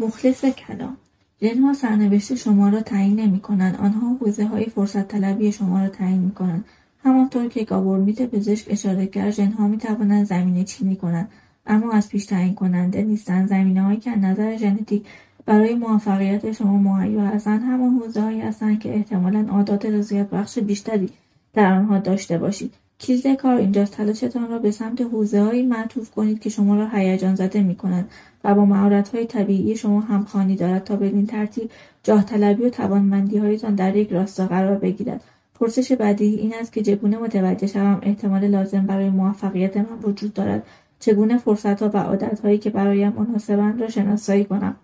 مخلص کلام. جنها سرنوشت شما را تعیین نمی کنند آنها حوزه های فرصت طلبی شما را تعیین می کنند همانطور که گابورمیت پزشک اشاره کرد ژنها می توانند زمینه چینی کنند اما از پیش تعیین کننده نیستند. زمینه هایی که نظر ژنتیک برای موفقیت شما مهیا هستند همان حوزه هایی هستند که احتمالا عادات رضایت بخش بیشتری در آنها داشته باشید. کیز کار اینجاست. تلاشتان را به سمت هایی معطوف کنید که شما را هیجان زده می کنند و با های طبیعی شما همخوانی دارد تا بدین ترتیب جاه طلبی و هایتان در یک راستا قرار بگیرد. پرسش بعدی این است که چگونه متوجه شوم احتمال لازم برای موفقیت من وجود دارد؟ چگونه فرصتها و عادتهایی که برایم مناسبند را شناسایی کنم؟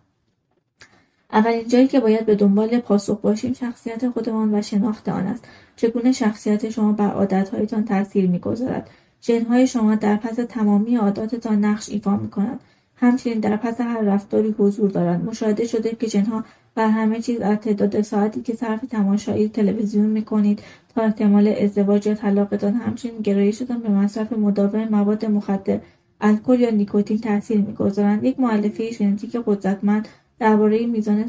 اولین جایی که باید به دنبال پاسخ باشیم شخصیت خودمان و شناخت آن است. چگونه شخصیت شما بر عادتهایتان تاثیر می‌گذارد؟ ژنهای شما در پس تمامی عاداتتان نقش ایفا می‌کنند همچنین در پس هر رفتاری حضور دارند مشاهده شده که جنها بر همه چیز از تعداد ساعتی که صرف تماشای تلویزیون می‌کنید تا احتمال ازدواج یا طلاقتان همچنین گرایشتان به مصرف مداوم مواد مخدر الکل یا نیکوتین تاثیر می‌گذارند. یک معلفه ژنتیک قدرتمند درباره میزان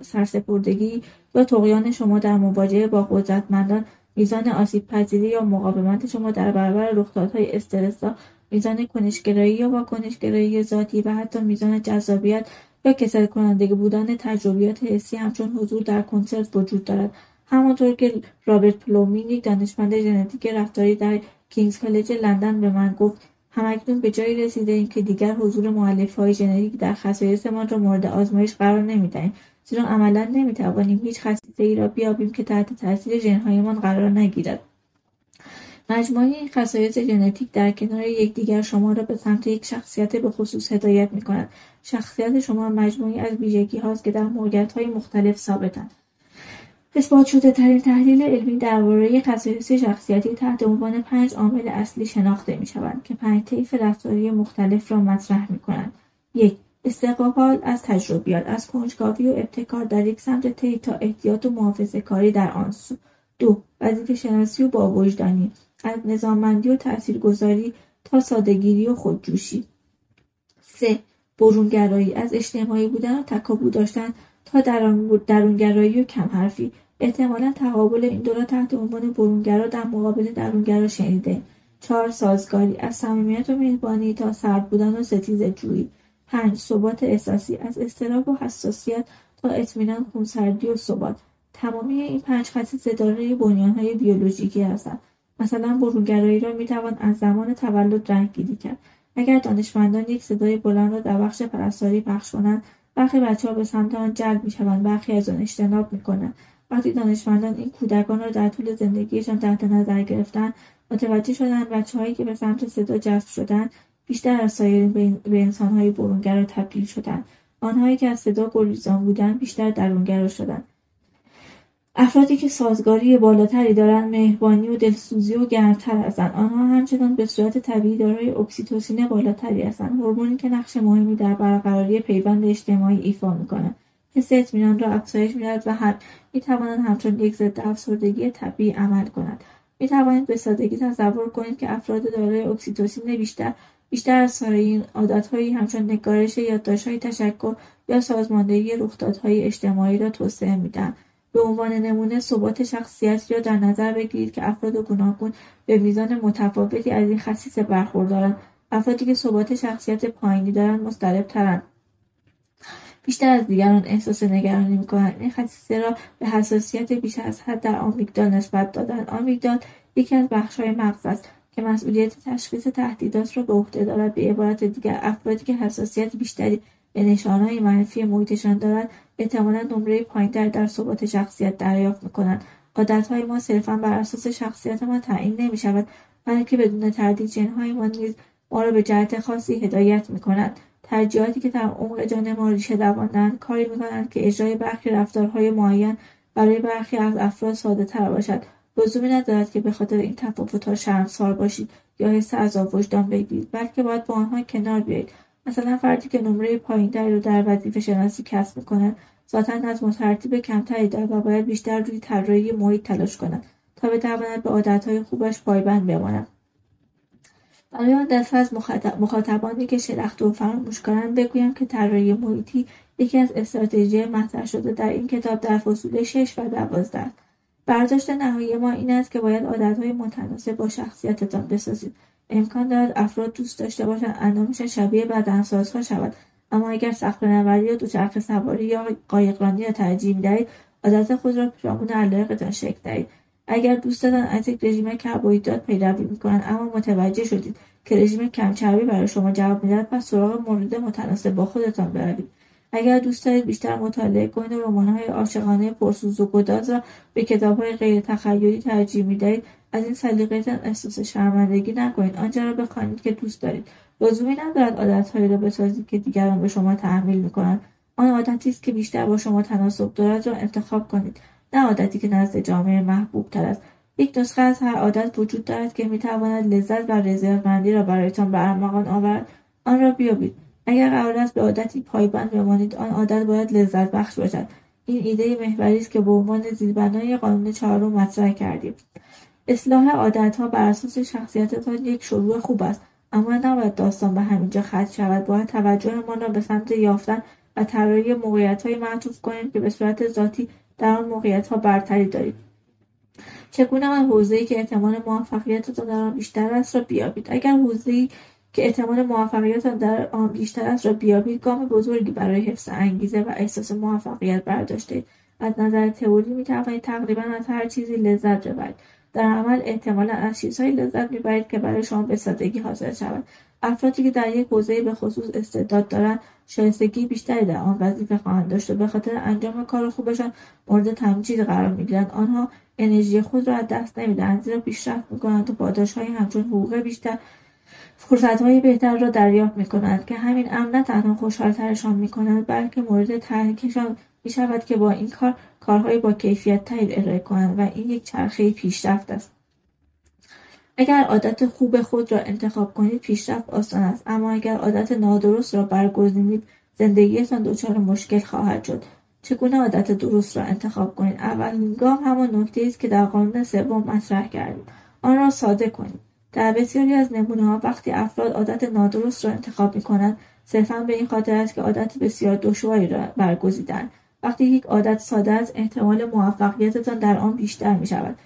سرسپردگی یا طغیان شما در مواجهه با قدرتمندان میزان آسیبپذیری یا مقاومت شما در برابر رخدادهای استرس‌زا میزان کنشگرایی یا واکنشگرایی ذاتی و حتی میزان جذابیت یا کسل کننده بودن تجربیات حسی همچون حضور در کنسرت وجود دارد. همانطور که رابرت پلومین یک دانشمند ژنتیک رفتاری در کینگز کالج لندن به من گفت همکنون به جایی رسیده ایم که دیگر حضور های ژنتیک در خصایصمان را مورد آزمایش قرار نمی‌دهیم. زیرا عملا نمی‌توانیم هیچ ای را بیابیم که تحت تاثیر ژنهایمان قرار نگیرد. مجموعه این خصایص ژنتیک در کنار یکدیگر شما را به سمت یک شخصیت به خصوص هدایت می کند. شخصیت شما مجموعی از ویژگی هاست که در موقعیت های مختلف ثابتند. اثبات شده ترین تحلیل علمی درباره خصایص شخصیتی تحت عنوان پنج عامل اصلی شناخته می شوند که پنج طیف رفتاری مختلف را مطرح می کنند. یک استقبال از تجربیات از کنجکاوی و ابتکار در یک سمت طی تا احتیاط و محافظه کاری در آن سو دو وظیفه شناسی و با وجدانی از نظاممندی و تاثیرگذاری تا سادگیری و خودجوشی. سه برونگرایی. از اجتماعی بودن و تکابو داشتن تا درونگرایی و کم حرفی. احتمالا تقابل این دو را تحت عنوان برونگرا در مقابل درونگرا شنیده. چهار سازگاری. از صمیمیت و مهربانی تا سرد بودن و ستیز جویی. پنج ثبات احساسی. از اضطراب و حساسیت تا اطمینان خونسردی و ثبات. تمامی این پنج خصیصه دارای بنیانهای بیولوژیکی هستند. مثلا برونگرایی را می‌توان از زمان تولد رنگگیری کرد. اگر دانشمندان یک صدای بلند را در بخش پرستاری پخش کنند برخی بچهها به سمت آن جلب می‌شوند برخی از آن اجتناب می‌کنند. وقتی دانشمندان این کودکان را در طول زندگیشان تحت نظر گرفتند متوجه شدند بچههایی که به سمت صدا جذب شدند بیشتر از سایر به انسانهای برونگرا تبدیل شدند. آنهایی که از صدا گریزان بودند بیشتر درونگرا شدند. افرادی که سازگاری بالاتری دارند مهربانی و دلسوزی و گرمتر هستند آنها همچنان به صورت طبیعی دارای اکسیتوسین بالاتری هستند هورمونی که نقش مهمی در برقراری پیوند اجتماعی ایفا می‌کنند حس اطمینان را افزایش می‌دهد و هم می‌توانند همچون یک ضد افسردگی طبیعی عمل کنند. می‌توانید به سادگی تصور کنید که افراد دارای اکسیتوسین بیشتر بیشتر از سایر عادتهایی همچون نگارش یادداشتهای تشکر یا سازماندهی رخدادهای اجتماعی را توسعه می‌دهند. به عنوان نمونه ثبات شخصیت را در نظر بگیرید که افراد گوناگون به میزان متفاوتی از این خصیصه برخوردارند افرادی که ثبات شخصیت پایینی دارند مضطربترند بیشتر از دیگران احساس نگرانی می‌کنند. این خصیصه را به حساسیت بیش از حد در آمیگدال نسبت دادن. آمیگدال یکی از بخشهای مغز است که مسئولیت تشخیص تهدیدات را به عهده دارد. به عبارت دیگر افرادی که حساسیت بیشتری به نشانهای منفی محیطشان دارد. احتمالا نمره پایینتر در ثبات شخصیت دریافت می‌کنند. عادتهای ما صرفا بر اساس شخصیتمان تعیین نمی‌شود بلکه بدون تردید ما نیز ما را به جهت خاصی هدایت می‌کنند ترجیحاتی که در عمق جان ما ریشه دوانند کاری می‌کنند که اجرای برخی رفتارهای معین برای برخی از افراد ساده تر باشد. لزومی ندارد که به خاطر این تفاوتها شرمسار باشید یا حس عذاب وجدان بگیرید بلکه باید با آنها کنار بیایید. مثلا فردی که نمره پایینتری را در وظیفه شناسی کسب می‌کند ذاتا از ترتیب کمتری دارد و باید بیشتر روی طراحی محیط تلاش کند تا بتواند به عادتهای خوبش پایبند بماند برای آن دسته از مخاطبانی که شلخته و فراموش کنند بگویم که طراحی محیطی یکی از استراتژی مطرح شده در این کتاب در فصول شش و دوازده است. برداشت نهایی ما این است که باید عادتهای متناسب با شخصیتتان بسازید. امکان دارد افراد دوست داشته باشند اندامشان شبیه بدنسازها شود. اما اگر صخرهنوردی یا دوچرخه سواری یا قایقرانی را ترجیح می‌دهید عادت خود را پیرامون علایقتان شکل دهید. اگر دوستتان از یک رژیم کربوهیدرات پیروی می‌کنند اما متوجه شدید که رژیم کمچربی برای شما جواب می‌دهد پس سراغ مورد متناسب با خودتان بروید. اگر دوست دارید بیشتر مطالعه کنید و رمانهای عاشقانه پرسوز و گداز را به کتابهای غیر تخیلی ترجیح می‌دهید. از این سلیقهتان احساس شرمندگی نکنید. آنجا را بخوانید که دوست دارید. لزومی ندارد عادتهایی را بسازید که دیگران به شما تحمیل می‌کنند. آن عادتی است که بیشتر با شما تناسب دارد را انتخاب کنید. نه عادتی که نزد جامعه محبوب تر است. یک نسخه از هر عادت وجود دارد که می‌تواند لذت و رضایتمندی را برایتان به ارمغان آورد. آن را بیابید. اگر قرار است به عادتی پایبند بمانید آن عادت باید لذت بخش باشد. این ایده محوری است که به عنوان زیربنای قانون چهارم مطرح کردیم. اصلاح عادتها بر اساس شخصیتتان یک شروع خوب است اما نباید داستان به همینجا ختم شود. باید توجهمان را به سمت یافتن و طراحی موقعیتهایی معطوف کنید که به صورت ذاتی در آن موقعیتها برتری دارید چگونه آن حوزهای که احتمال موفقیتتان در آن بیشتر است را بیابید؟ اگر حوزهای که احتمال موفقیتتان در آن بیشتر است را بیابید. گام بزرگی برای حفظ انگیزه و احساس موفقیت برداشتید. از نظر تئوری می‌توانید تقریبا از هر چیزی لذت ببرید. در عمل احتمالا از چیزهایی لذت می‌برید که برای شما به سادگی حاصل شود. افرادی که در یک حوزه به خصوص استعداد دارند شایستگی بیشتری در آن وظیفه خواهند داشت و به خاطر انجام کار خوبشان مورد تمجید قرار می‌گیرند. آنها انرژی خود را از دست نمی‌دهند زیرا پیشرفت می‌کنند و پاداشهایی همچون حقوق بیشتر فرصتهای بهتر را دریافت می‌کنند که همین امر نه تنها خوشحالترشان می‌کند بلکه مورد تحریکشان می‌شود که با این کار کارهای با کیفیت تری ارائه کنند و این یک چرخه پیشرفت است. اگر عادت خوب خود را انتخاب کنید پیشرفت آسان است. اما اگر عادت نادرست را برگزینید زندگیتان دچار مشکل خواهد شد. چگونه عادت درست را انتخاب کنید؟ اولین گام همان نکته است که در قانون سوم مطرح کردید آن را ساده کنید. در بسیاری از نمونه ها وقتی افراد عادت نادرست را انتخاب می کنند صرفا به این خاطر است که عادت بسیار دشواری را برگزیدند. وقتی یک عادت ساده است احتمال موفقیتتان در آن بیشتر می شود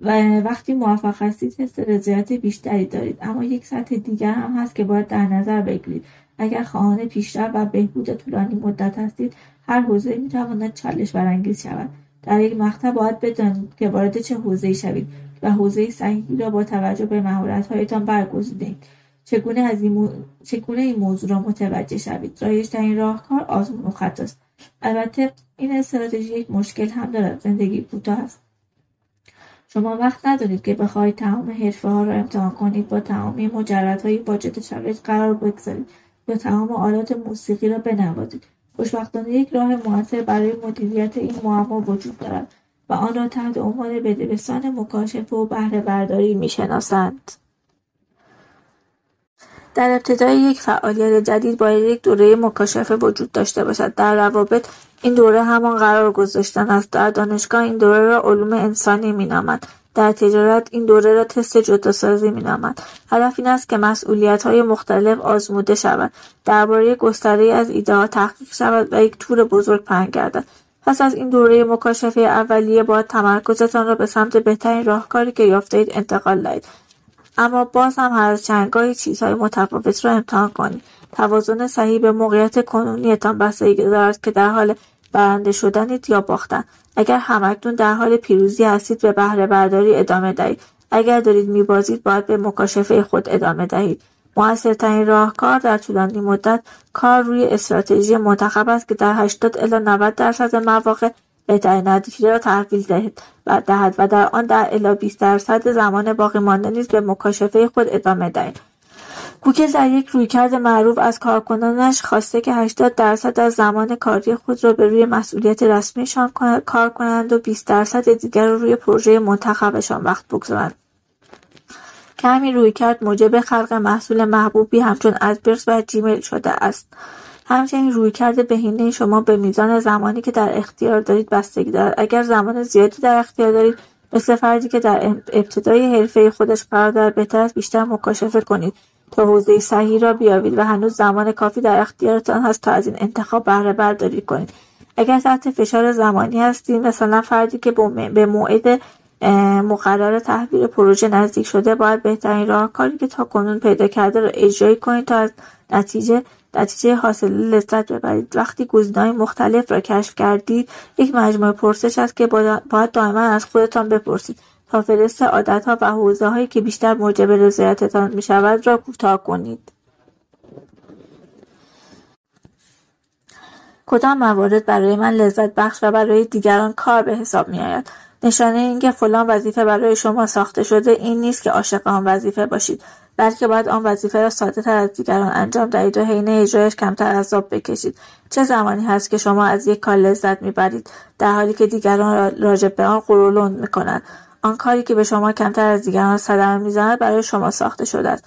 و وقتی موفق هستید حس رضایت بیشتری دارید. اما یک سطح دیگر هم هست که باید در نظر بگیرید. اگر خواهان پیشرفت و بهبود طولانی مدت هستید هر حوزه می‌تواند چالش برانگیز شود. در یک مقطع باید بدانید که وارد چه حوزهای شوید. و حوزه صحیحی را با توجه به مهارتهایتان برگزیدید چگونه از این, چگونه این موضوع را متوجه شوید؟ رایجترین راهکار آزمون و خطاست البته این استراتژی یک مشکل هم دارد. زندگی کوتاه است. شما وقت ندارید که بخواهید تمام حرفه ها را امتحان کنید. با تمامی مجردهای واجد شرایط قرار بگذارید. یا تمام آلات موسیقی را بنوازید. خوشبختانه یک راه موثر برای مدیریت این معما وجود دارد. و آن را تحت عنوان بدبستان مکاشفه و بهره برداری می‌شناسند. در ابتدای یک فعالیت جدید باید یک دوره مکاشفه وجود داشته باشد. در روابط این دوره همان قرار گذاشتن است. در دانشگاه این دوره را علوم انسانی مینامند. در تجارت این دوره را تست جداسازی مینامند. هدف این است که های مختلف آزموده شود. درباره گستره از ایدهها تحقیق شود و یک تور بزرگ پهن گردد. پس از این دوره مکاشفه اولیه باید تمرکزتان را به سمت بهترین راهکاری که یافتهاید انتقال دهید. اما باز هم هر چندگاهی چیزهای متفاوت را امتحان کنید. توازن صحیح به موقعیت کنونیتان بستگی دارد که در حال برنده شدنید یا باختن. اگر همکنون در حال پیروزی هستید به بهره برداری ادامه دهید. اگر دارید میبازید باید به مکاشفه خود ادامه دهید. موثرترین راهکار در طولانی مدت کار روی استراتژی منتخب است که در 80 الی 90 درصد مواقع بهترین نتیجه را تحویل دهد و دهد و در آن در الی 20 درصد زمان باقی مانده نیز به مکاشفه خود ادامه دهید. گوگل در یک رویکرد معروف از کارکنانش خواسته که 80 درصد از زمان کاری خود را به روی مسئولیت رسمیشان کار کنند و 20 درصد دیگر را روی پروژه منتخبشان وقت بگذارند. که همین رویکرد موجب خلق محصول محبوبی همچون ادبرس و جیمیل شده است. همچنین رویکرد بهینه شما به میزان زمانی که در اختیار دارید بستگی دارد. اگر زمان زیادی در اختیار دارید مثل فردی که در ابتدای حرفه خودش قرار دارد بهتر است بیشتر مکاشفه کنید تا حوزه صحیح را بیابید و هنوز زمان کافی در اختیارتان هست تا از این انتخاب بهره برداری کنید. اگر تحت فشار زمانی هستید مثلا فردی که به موعد مقرر تحویل پروژه نزدیک شده باید بهترین راهکاری که تا کنون پیدا کرده را اجرایی کنید تا از نتیجه نتیجه حاصل لذت ببرید. وقتی گزینه‌های مختلف را کشف کردید یک مجموعه پرسش است که باید دائما از خودتان بپرسید. تا فهرست عادتها و هایی که بیشتر موجب رضایتتان می‌شود را کوتاه کنید. کدام موارد برای من لذت بخش و برای دیگران کار به حساب می آید نشانه اینکه فلان وظیفه برای شما ساخته شده این نیست که عاشق آن وظیفه باشید بلکه باید آن وظیفه را ساده تر از دیگران انجام دهید و حین اجرایش کمتر عذاب بکشید. چه زمانی هست که شما از یک کار لذت می‌برید؟ در حالی که دیگران راجع به آن قرولند می‌کنند. آن کاری که به شما کمتر از دیگران صدمه می‌زند برای شما ساخته شده است.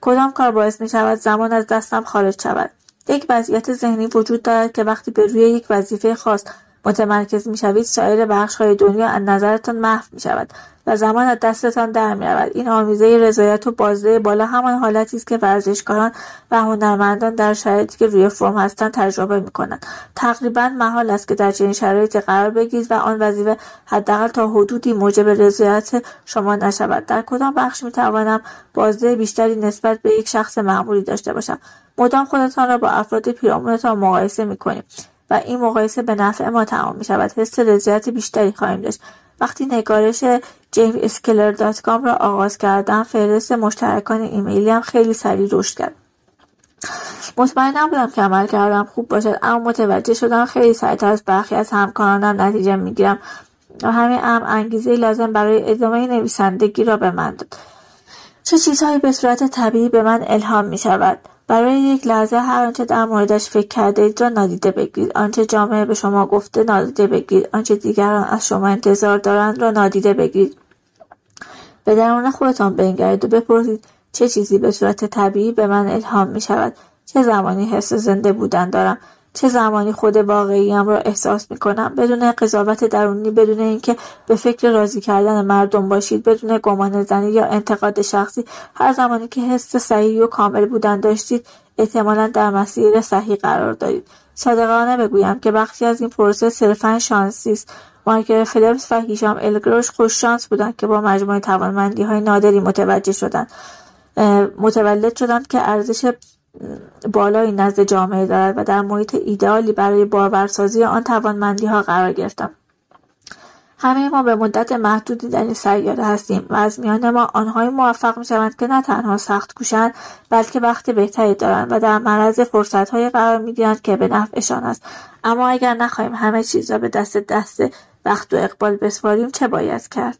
کدام کار باعث می شود زمان از دستم خارج شود؟ یک وضعیت ذهنی وجود دارد که وقتی به روی یک وظیفه خاص متمرکز می‌شوید سایر های دنیا از نظرتان محو می‌شود و زمان از دستتان در می‌رود. این آمیزه رضایت و بازده بالا همان حالتی است که ورزشکاران و هنرمندان در شرایطی که روی فرم هستند تجربه می‌کنند. تقریبا محال است که در چنین شرایطی قرار بگیرید و آن وظیفه حداقل تا حدودی موجب رضایت شما نشود. در کدام بخش می‌توانم بازده بیشتری نسبت به یک شخص معمولی داشته باشم؟ مدام خودتان را با افراد پیرامونتان مقایسه می‌کنیم. و این مقایسه به نفع ما تمام می شود حس رضایت بیشتری خواهیم داشت. وقتی نگارش کام را آغاز کردم فهرست مشترکان ایمیلی هم خیلی سریع رشد کرد. مطمئن نبودم که عمل کردم خوب باشد اما متوجه شدم خیلی سریعتر از برخی از همکارانم نتیجه می‌گیرم و همین امر انگیزه لازم برای ادامه نویسندگی را به من داد. چه چیزهایی به صورت طبیعی به من الهام می شود برای یک لحظه هر آنچه در موردش فکر کردید را نادیده بگیرید. آنچه جامعه به شما گفته نادیده بگیرید. آنچه دیگران از شما انتظار دارند را نادیده بگیرید. به درون خودتان بنگرید و بپرسید چه چیزی به صورت طبیعی به من الهام می شود چه زمانی حس زنده بودن دارم؟ چه زمانی خود واقعیم را احساس می کنم بدون قضاوت درونی بدون اینکه به فکر راضی کردن مردم باشید بدون گمان زنی یا انتقاد شخصی. هر زمانی که حس صحیح و کامل بودن داشتید احتمالا در مسیر صحیح قرار دارید. صادقانه بگویم که بخشی از این پروسه صرفا شانسی است. مایکل فلیپس و هیشام الگروش خوش شانس بودند که با مجموعه توانمندی های نادری متوجه شدند. متولد شدند که ارزش بالایی نزد جامعه دارد و در محیط ایدئالی برای باورسازی آن ها قرار گرفتم. همه ما به مدت محدودی در این سیاره هستیم و از میان ما آنهایی موفق می‌شوند که نه تنها سخت کوشند بلکه وقت بهتری دارند و در معرض فرصتهایی قرار می‌گیرند که به نفعشان است. اما اگر نخواهیم همه چیز را به دست دست وقت و اقبال بسپاریم چه باید کرد؟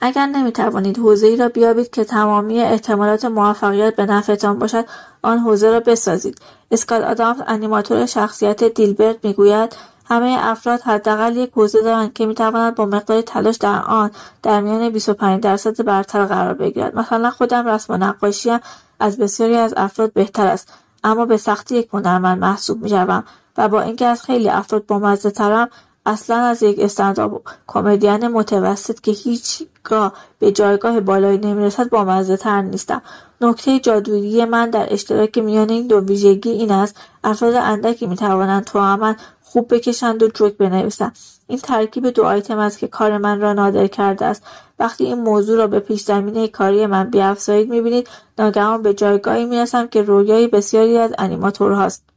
اگر نمی‌توانید ای را بیابید که تمامی احتمالات موفقیت به نفعتان باشد آن حوزه را بسازید. اسکات آدامز انیماتور شخصیت دیلبرت می‌گوید همه افراد حداقل یک حوزه دارند که می‌توانند با مقدار تلاش در آن در میان 25 درصد برتر قرار بگیرد. مثلا خودم رسم و نقاشیم از بسیاری از افراد بهتر است اما به سختی یک هنرمند محسوب می‌شوم و با اینکه از خیلی افراد بامزه ترم اصلا از یک استندآپ کمدین متوسط که هیچگاه به جایگاه بالایی نمی‌رسد تر نیستم. نکته جادویی من در اشتراک میان این دو ویژگی این است. افراد اندکی می‌توانند توامن خوب بکشند و جوک بنویسند. این ترکیب دو آیتم است که کار من را نادر کرده است. وقتی این موضوع را به پیش زمینه کاری من بیافزایید می‌بینید ناگهان به جایگاهی می‌رسم که رویای بسیاری از انیماتورهاست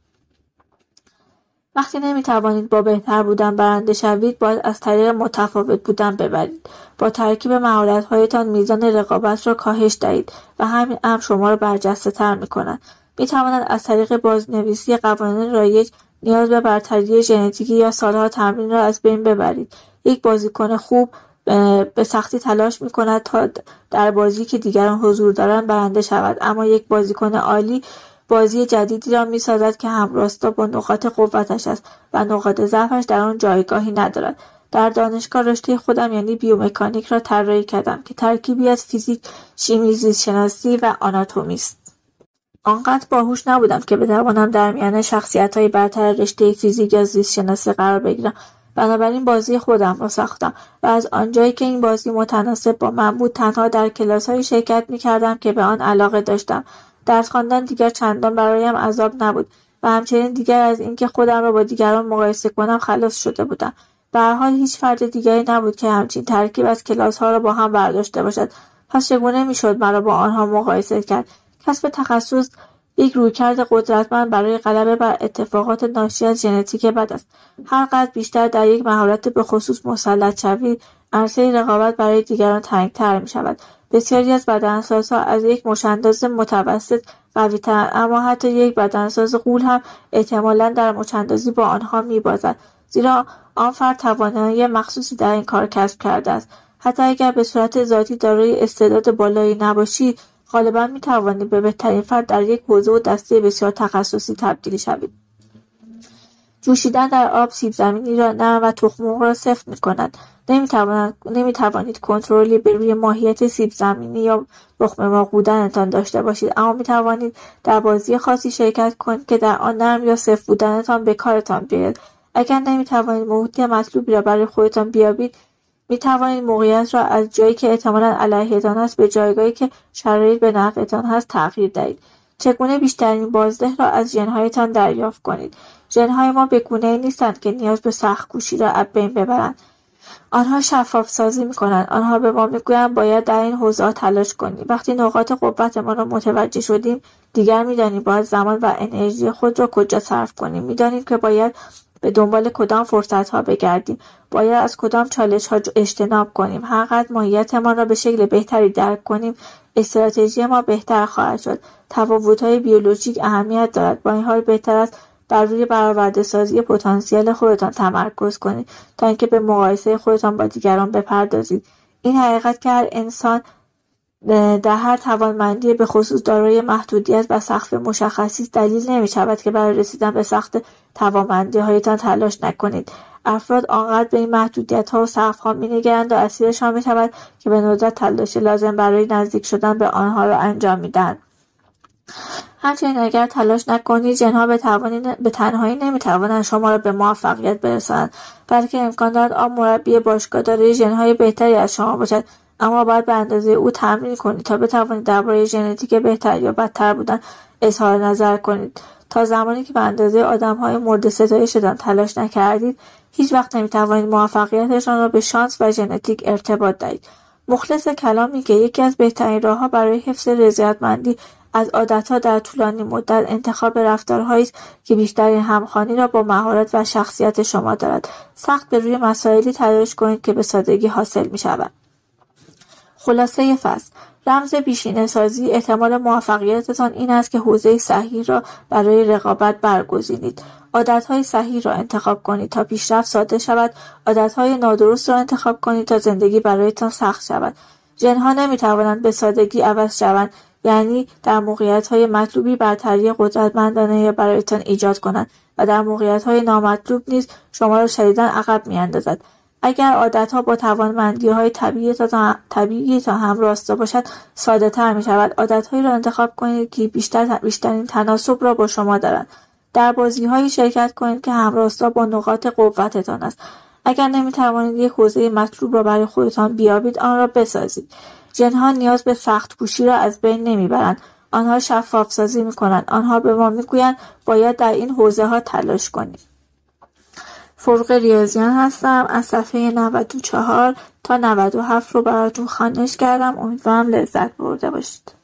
وقتی نمی‌توانید با بهتر بودن برنده شوید باید از طریق متفاوت بودن ببرید. با ترکیب مهارتهایتان میزان رقابت را کاهش دهید و همین امر شما را برجسته تر می‌کند. می‌تواند از طریق بازنویسی قوانین رایج نیاز به برتری ژنتیکی یا سالها تمرین را از بین ببرید. یک بازیکن خوب به سختی تلاش می کند تا در بازی که دیگران حضور دارند برنده شود. اما یک بازیکن عالی بازی جدیدی را می‌سازد که همراستا با نقاط قوتش است و نقاط ضعفش در آن جایگاهی ندارد. در دانشگاه رشته خودم یعنی بیومکانیک را طراحی کردم که ترکیبی از فیزیک شیمی شناسی و آناتومی است. آنقدر باهوش نبودم که بتوانم در میان های برتر رشته فیزیک یا زیست شناسی قرار بگیرم. بنابراین بازی خودم را ساختم و از آنجایی که این بازی متناسب با من بود تنها در کلاسهایی شرکت می‌کردم که به آن علاقه داشتم. درس خواندن دیگر چندان برایم عذاب نبود و همچنین دیگر از اینکه خودم را با دیگران مقایسه کنم خلاص شده بودم. به حال هیچ فرد دیگری نبود که همچین ترکیب از کلاسها را با هم برداشته باشد. پس چگونه می‌شد مرا با آنها مقایسه کرد؟ کسب تخصص یک رویکرد قدرتمند برای غلبه بر اتفاقات ناشی از ژنتیک بد است. هرقدر بیشتر در یک مهارت به خصوص مسلط شوید عرصه رقابت برای دیگران تنگتر می شود بسیاری از بدنسازها از یک مشنداز متوسط قویترند اما حتی یک بدنساز غول هم احتمالا در مچاندازی با آنها میبازد. زیرا آن فرد توانایی مخصوصی در این کار کسب کرده است. حتی اگر به صورت ذاتی دارای استعداد بالایی نباشید غالبا می‌توانید به بهترین فرد در یک حوزه و دسته بسیار تخصصی تبدیل شوید جوشیدن در آب سیب زمینی را نرم و تخم را سفت می نمی توانید کنترلی به روی ماهیت سیب زمینی یا مرغ بودنتان داشته باشید. اما می توانید در بازی خاصی شرکت کنید که در آن نرم یا سفت بودنتان به کارتان بیاید. اگر نمی توانید محیط مطلوبی را برای خودتان بیابید می توانید موقعیت را از جایی که احتمالا علیهتان است به جایگاهی که شرایط به نفعتان هست تغییر دهید. چگونه بیشترین بازده را از ژنهایتان دریافت کنید؟ ژنهای ما به ای نیستند که نیاز به سختکوشی را از بین ببرند. آنها شفاف سازی می کنند آنها به ما می‌گویند باید در این حوزه تلاش کنیم. وقتی نقاط قوت ما را متوجه شدیم دیگر می‌دانیم باید زمان و انرژی خود را کجا صرف کنیم. می‌دانیم که باید به دنبال کدام فرصت ها بگردیم. باید از کدام چالش ها اجتناب کنیم. هرقدر ماهیتمان را به شکل بهتری درک کنیم استراتژی ما بهتر خواهد شد. تفاوت های بیولوژیک اهمیت دارد. با این حال بهتر است بر روی برآورده سازی پتانسیل خودتان تمرکز کنید تا اینکه به مقایسه خودتان با دیگران بپردازید این حقیقت که هر انسان در هر توانمندی به خصوص دارای محدودیت و سقف مشخصی دلیل نمی شود که برای رسیدن به سخت توانمندی هایتان تلاش نکنید افراد آنقدر به این محدودیت ها و سقف ها می نگرند و اسیرشان می شود که به ندرت تلاش لازم برای نزدیک شدن به آنها را انجام می دهند. همچنین اگر تلاش نکنید جنها به, به تنهایی نمی‌توانند شما را به موفقیت برسانند. بلکه امکان دارد آن مربی باشگاه دارای ژنهای بهتری از شما باشد. اما باید به اندازه او تمرین کنید تا بتوانید درباره ژنتیک بهتر یا بدتر بودن اظهار نظر کنید. تا زمانی که به اندازه آدمهای مورد ستایشتان تلاش نکردید هیچ وقت نمی‌توانید موفقیتشان را به شانس و ژنتیک ارتباط دهید. مخلص کلامی که یکی از بهترین راهها برای حفظ رضایتمندی از عادتها در طولانی مدت انتخاب رفتارهایی است که بیشترین همخوانی را با مهارت و شخصیت شما دارد. سخت به روی مسائلی تلاش کنید که به سادگی حاصل می شود. خلاصه فصل. رمز سازی احتمال موفقیتتان این است که حوزه صحیح را برای رقابت برگزینید. عادتهای صحیح را انتخاب کنید تا پیشرفت ساده شود. عادتهای نادرست را انتخاب کنید تا زندگی برایتان سخت شود. ژنها نمی‌توانند به سادگی عوض شوند. یعنی در های مطلوبی برتری قدرتمندانه برایتان ایجاد کنند و در های نامطلوب نیز شما را شدیدا عقب میاندازد. اگر عادتها با های طبیعی تا, طبیعی تا هم راستا باشد ساده تر می شود را انتخاب کنید که بیشتر بیشترین تناسب را با شما دارند. در بازیهایی شرکت کنید که همراستا با نقاط قوتتان است. اگر نمی توانید یک حوزه مطلوب را برای خودتان بیابید آن را بسازید. جنها نیاز به کوشی را از بین نمی‌برند. آنها شفاف سازی می کنند آنها به ما می‌گویند باید در این حوزه ها تلاش کنید فرق ریاضیان هستم. از صفحه 94 تا 97 رو براتون خانش کردم. امیدوارم لذت برده باشید.